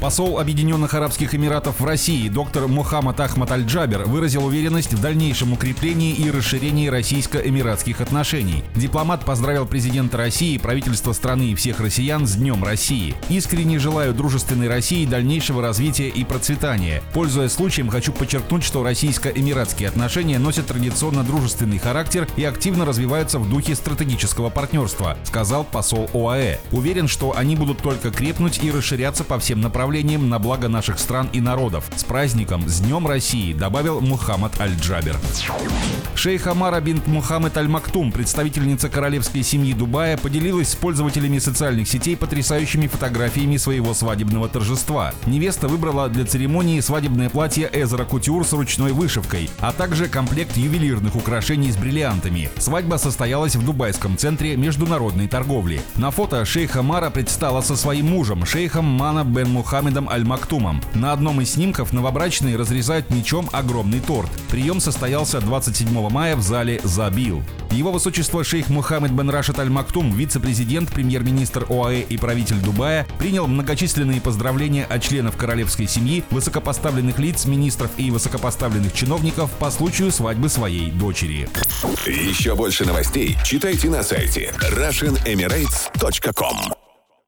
Посол Объединенных Арабских Эмиратов в России доктор Мухаммад Ахмад Аль-Джабер выразил уверенность в дальнейшем укреплении и расширении российско-эмиратских отношений. Дипломат поздравил президента России, правительство страны и всех россиян с Днем России. Искренне желаю дружественной России дальнейшего развития и процветания. Пользуясь случаем, хочу подчеркнуть, что российско-эмиратские отношения носят традиционно дружественный характер и активно развиваются в духе стратегического партнерства, сказал посол ОАЭ. Уверен, что они будут только крепнуть и расширяться по всем направлениям направлением на благо наших стран и народов. С праздником, с Днем России, добавил Мухаммад Аль-Джабер. Шейх Амара бинт Мухаммад Аль-Мактум, представительница королевской семьи Дубая, поделилась с пользователями социальных сетей потрясающими фотографиями своего свадебного торжества. Невеста выбрала для церемонии свадебное платье Эзра Кутюр с ручной вышивкой, а также комплект ювелирных украшений с бриллиантами. Свадьба состоялась в дубайском центре международной торговли. На фото шейх Амара предстала со своим мужем, шейхом Мана бен Мухаммад Мухаммедом Аль-Мактумом. На одном из снимков новобрачные разрезают мечом огромный торт. Прием состоялся 27 мая в зале «Забил». Его высочество шейх Мухаммед бен Рашид Аль-Мактум, вице-президент, премьер-министр ОАЭ и правитель Дубая, принял многочисленные поздравления от членов королевской семьи, высокопоставленных лиц, министров и высокопоставленных чиновников по случаю свадьбы своей дочери. Еще больше новостей читайте на сайте RussianEmirates.com